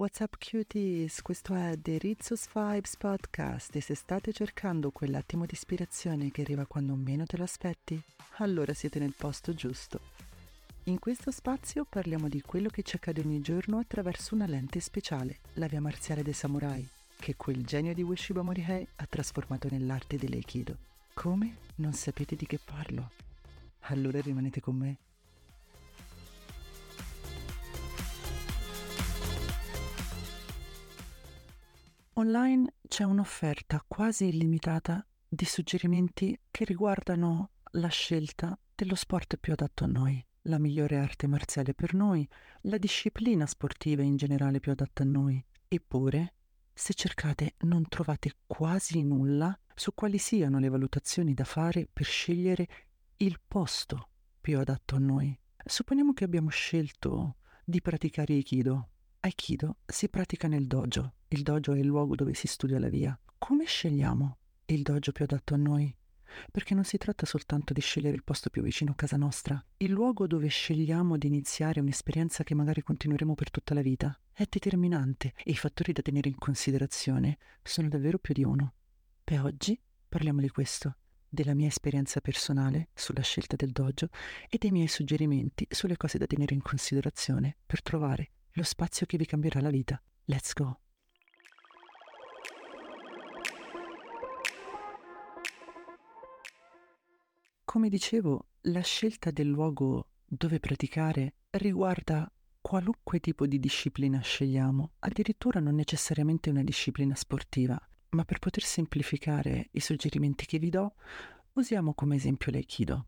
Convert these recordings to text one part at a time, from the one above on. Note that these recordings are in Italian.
What's up cuties? Questo è The Rizzo's Vibes Podcast e se state cercando quell'attimo di ispirazione che arriva quando meno te lo aspetti, allora siete nel posto giusto. In questo spazio parliamo di quello che ci accade ogni giorno attraverso una lente speciale, la via marziale dei samurai, che quel genio di Ueshiba Morihei ha trasformato nell'arte dell'Aikido. Come? Non sapete di che parlo? Allora rimanete con me Online c'è un'offerta quasi illimitata di suggerimenti che riguardano la scelta dello sport più adatto a noi, la migliore arte marziale per noi, la disciplina sportiva in generale più adatta a noi. Eppure, se cercate non trovate quasi nulla su quali siano le valutazioni da fare per scegliere il posto più adatto a noi. Supponiamo che abbiamo scelto di praticare Aikido. Aikido si pratica nel dojo, il dojo è il luogo dove si studia la via. Come scegliamo il dojo più adatto a noi? Perché non si tratta soltanto di scegliere il posto più vicino a casa nostra. Il luogo dove scegliamo di iniziare un'esperienza che magari continueremo per tutta la vita è determinante e i fattori da tenere in considerazione sono davvero più di uno. Per oggi parliamo di questo, della mia esperienza personale sulla scelta del dojo e dei miei suggerimenti sulle cose da tenere in considerazione per trovare lo spazio che vi cambierà la vita. Let's go! Come dicevo, la scelta del luogo dove praticare riguarda qualunque tipo di disciplina scegliamo, addirittura non necessariamente una disciplina sportiva, ma per poter semplificare i suggerimenti che vi do, usiamo come esempio l'aikido.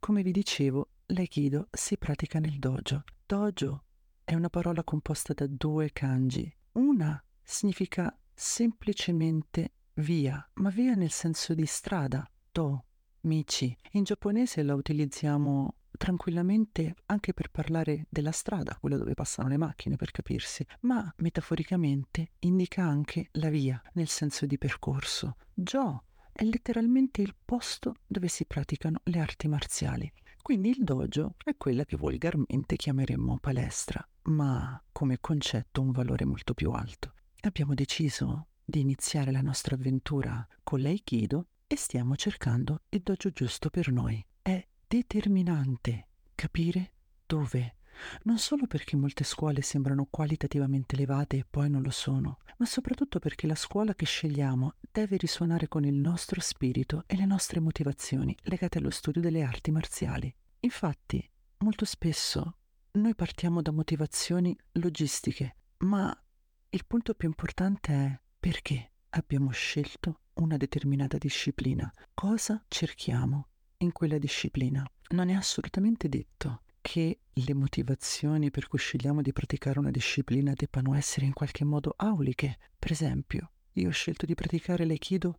Come vi dicevo, l'aikido si pratica nel dojo. Dojo è una parola composta da due kanji. Una significa semplicemente via, ma via nel senso di strada, do, Michi. In giapponese la utilizziamo tranquillamente anche per parlare della strada, quella dove passano le macchine per capirsi, ma metaforicamente indica anche la via, nel senso di percorso. Jo è letteralmente il posto dove si praticano le arti marziali. Quindi il dojo è quella che volgarmente chiameremmo palestra, ma come concetto un valore molto più alto. Abbiamo deciso di iniziare la nostra avventura con l'aikido e stiamo cercando il dojo giusto per noi. È determinante capire dove. Non solo perché molte scuole sembrano qualitativamente elevate e poi non lo sono, ma soprattutto perché la scuola che scegliamo deve risuonare con il nostro spirito e le nostre motivazioni legate allo studio delle arti marziali. Infatti, molto spesso noi partiamo da motivazioni logistiche, ma il punto più importante è perché abbiamo scelto una determinata disciplina. Cosa cerchiamo in quella disciplina? Non è assolutamente detto che le motivazioni per cui scegliamo di praticare una disciplina debbano essere in qualche modo auliche. Per esempio, io ho scelto di praticare l'aikido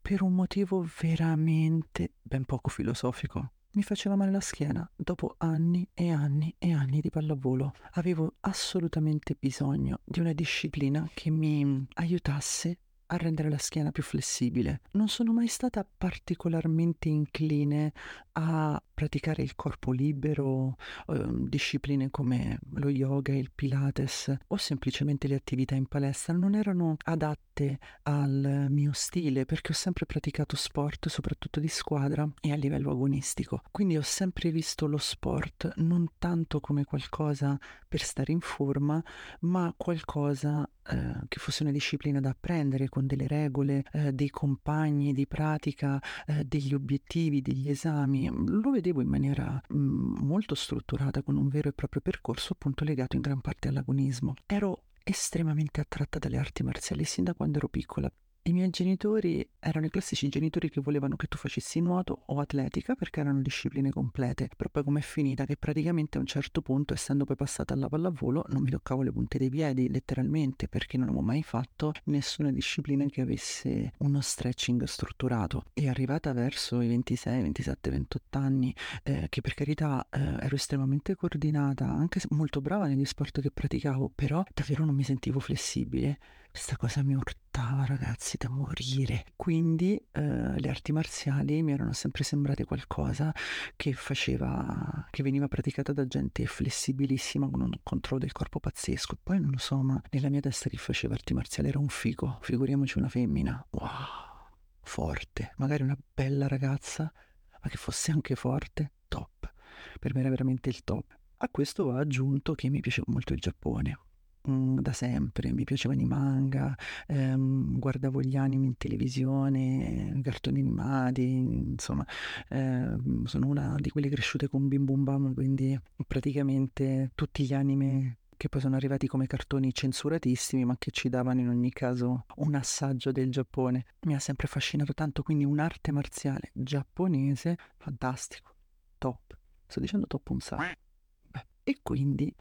per un motivo veramente ben poco filosofico. Mi faceva male la schiena dopo anni e anni e anni di pallavolo. Avevo assolutamente bisogno di una disciplina che mi aiutasse a rendere la schiena più flessibile. Non sono mai stata particolarmente incline a praticare il corpo libero, eh, discipline come lo yoga, il pilates o semplicemente le attività in palestra non erano adatte al mio stile perché ho sempre praticato sport, soprattutto di squadra e a livello agonistico. Quindi ho sempre visto lo sport non tanto come qualcosa per stare in forma, ma qualcosa eh, che fosse una disciplina da apprendere con delle regole, eh, dei compagni di pratica, degli obiettivi, degli esami. Lo vedevo in maniera mm, molto strutturata con un vero e proprio percorso appunto legato in gran parte all'agonismo. Ero estremamente attratta dalle arti marziali sin da quando ero piccola. I miei genitori erano i classici genitori che volevano che tu facessi nuoto o atletica perché erano discipline complete, però poi com'è finita che praticamente a un certo punto, essendo poi passata alla pallavolo, non mi toccavo le punte dei piedi, letteralmente, perché non avevo mai fatto nessuna disciplina che avesse uno stretching strutturato. E arrivata verso i 26, 27, 28 anni, eh, che per carità eh, ero estremamente coordinata, anche molto brava negli sport che praticavo, però davvero non mi sentivo flessibile questa cosa mi urtava, ragazzi, da morire. Quindi eh, le arti marziali mi erano sempre sembrate qualcosa che faceva, che veniva praticata da gente flessibilissima con un controllo del corpo pazzesco. Poi non lo so, ma nella mia testa chi faceva arti marziali era un figo. Figuriamoci una femmina. Wow, forte. Magari una bella ragazza, ma che fosse anche forte. Top. Per me era veramente il top. A questo va aggiunto che mi piaceva molto il Giappone Mhmm, da sempre, mi piacevano i manga, ehm, guardavo gli anime in televisione, cartoni animati, insomma, ehm, sono una di quelle cresciute con Bim Bum Bam, quindi praticamente tutti gli anime che poi sono arrivati come cartoni censuratissimi, ma che ci davano in ogni caso un assaggio del Giappone. Mi ha sempre affascinato tanto, quindi un'arte marziale giapponese, fantastico, top. Sto dicendo top un sacco. E quindi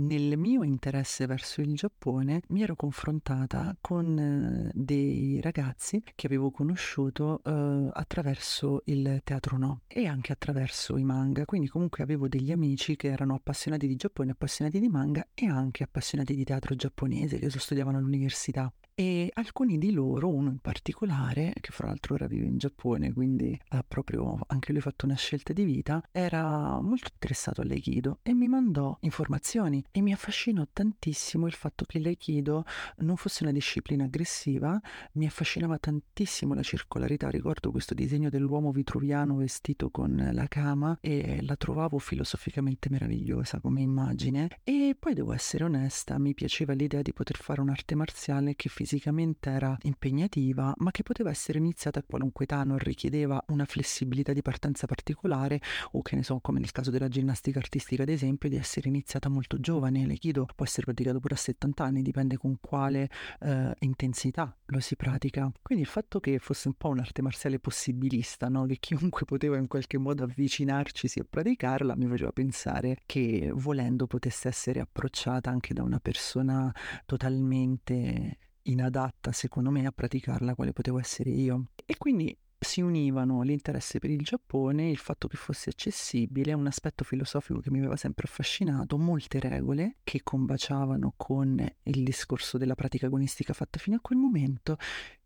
nel mio interesse verso il Giappone mi ero confrontata con eh, dei ragazzi che avevo conosciuto eh, attraverso il teatro no e anche attraverso i manga, quindi comunque avevo degli amici che erano appassionati di Giappone, appassionati di manga e anche appassionati di teatro giapponese che studiavano all'università e alcuni di loro, uno in particolare, che fra l'altro ora vive in Giappone, quindi ha proprio anche lui fatto una scelta di vita, era molto interessato all'Aikido e mi mandò informazioni e mi affascinò tantissimo il fatto che l'Aikido non fosse una disciplina aggressiva, mi affascinava tantissimo la circolarità, ricordo questo disegno dell'uomo vitruviano vestito con la kama e la trovavo filosoficamente meravigliosa come immagine. E poi devo essere onesta, mi piaceva l'idea di poter fare un'arte marziale che fisicamente fisicamente era impegnativa, ma che poteva essere iniziata a qualunque età, non richiedeva una flessibilità di partenza particolare o che ne so, come nel caso della ginnastica artistica ad esempio, di essere iniziata molto giovane. L'aikido può essere praticato pure a 70 anni, dipende con quale eh, intensità lo si pratica. Quindi il fatto che fosse un po' un'arte marziale possibilista, no? che chiunque poteva in qualche modo avvicinarci e praticarla, mi faceva pensare che volendo potesse essere approcciata anche da una persona totalmente inadatta secondo me a praticarla quale potevo essere io. E quindi si univano l'interesse per il Giappone, il fatto che fosse accessibile, un aspetto filosofico che mi aveva sempre affascinato, molte regole che combaciavano con il discorso della pratica agonistica fatta fino a quel momento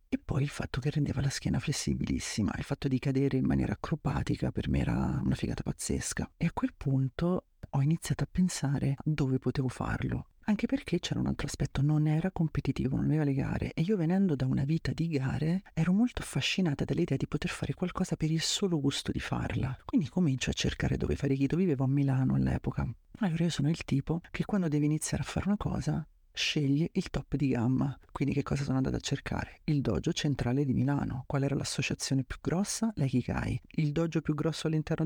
e poi il fatto che rendeva la schiena flessibilissima, il fatto di cadere in maniera acrobatica per me era una figata pazzesca. E a quel punto ho iniziato a pensare dove potevo farlo. Anche perché c'era un altro aspetto, non era competitivo, non aveva le gare e io venendo da una vita di gare ero molto affascinata dall'idea di poter fare qualcosa per il solo gusto di farla. Quindi comincio a cercare dove fare Guido, vivevo a Milano all'epoca. Allora io sono il tipo che quando deve iniziare a fare una cosa sceglie il top di gamma. Quindi che cosa sono andata a cercare? Il dojo centrale di Milano. Qual era l'associazione più grossa? L'Ekikai. Il dojo più grosso all'interno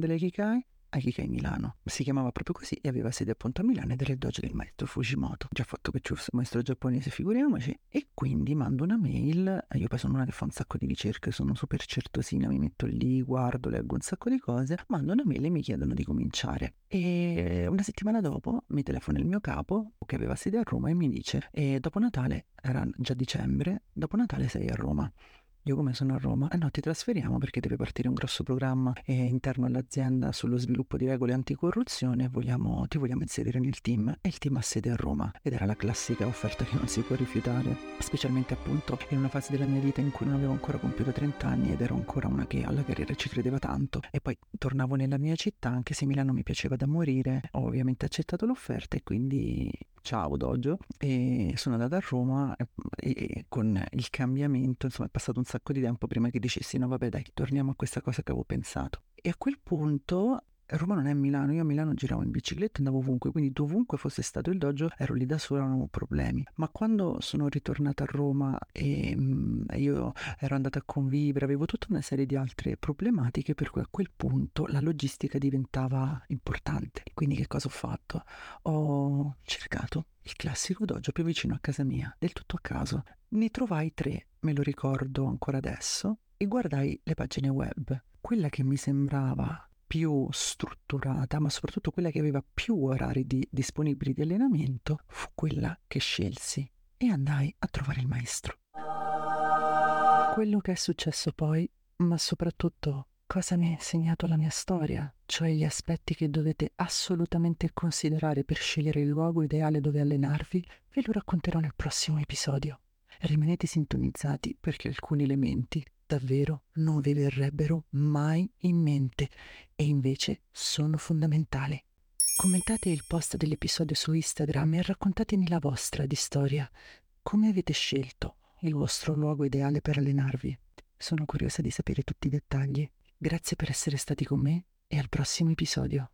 dell'Ekikai? Aikikai Milano. Si chiamava proprio così e aveva sede appunto a Milano ed era il dojo del maestro Fujimoto. Già fatto che fosse un maestro giapponese, figuriamoci. E quindi mando una mail. Io poi sono una che fa un sacco di ricerche, sono super certosina, mi metto lì, guardo, leggo un sacco di cose. Mando una mail e mi chiedono di cominciare. E una settimana dopo mi telefona il mio capo, che aveva sede a Roma, e mi dice: E dopo Natale, era già dicembre, dopo Natale sei a Roma. Io come sono a Roma? Eh no, ti trasferiamo perché deve partire un grosso programma eh, interno all'azienda sullo sviluppo di regole anticorruzione e vogliamo, ti vogliamo inserire nel team. E il team ha sede a Roma ed era la classica offerta che non si può rifiutare, specialmente appunto in una fase della mia vita in cui non avevo ancora compiuto 30 anni ed ero ancora una che alla carriera ci credeva tanto. E poi tornavo nella mia città, anche se Milano mi piaceva da morire, ho ovviamente accettato l'offerta e quindi ciao Dojo e sono andata a Roma e, e, con il cambiamento insomma è passato un sacco di tempo prima che dicessi no vabbè dai torniamo a questa cosa che avevo pensato. E a quel punto Roma non è Milano, io a Milano giravo in bicicletta, andavo ovunque, quindi dovunque fosse stato il dojo ero lì da sola, non avevo problemi. Ma quando sono ritornata a Roma e mh, mm, io ero andata a convivere, avevo tutta una serie di altre problematiche per cui a quel punto la logistica diventava importante. Quindi che cosa ho fatto? Ho cercato il classico dojo più vicino a casa mia, del tutto a caso. Ne trovai tre, me lo ricordo ancora adesso, e guardai le pagine web. Quella che mi sembrava più strutturata, ma soprattutto quella che aveva più orari di, disponibili di allenamento, fu quella che scelsi e andai a trovare il maestro. Quello che è successo poi, ma soprattutto cosa mi ha insegnato la mia storia, cioè gli aspetti che dovete assolutamente considerare per scegliere il luogo ideale dove allenarvi, ve lo racconterò nel prossimo episodio. rimanete sintonizzati perché alcuni elementi davvero non vi verrebbero mai in mente e invece sono fondamentali. Commentate il post dell'episodio su Instagram e raccontatemi la vostra di storia. Come avete scelto il vostro luogo ideale per allenarvi? Sono curiosa di sapere tutti i dettagli. Grazie per essere stati con me e al prossimo episodio.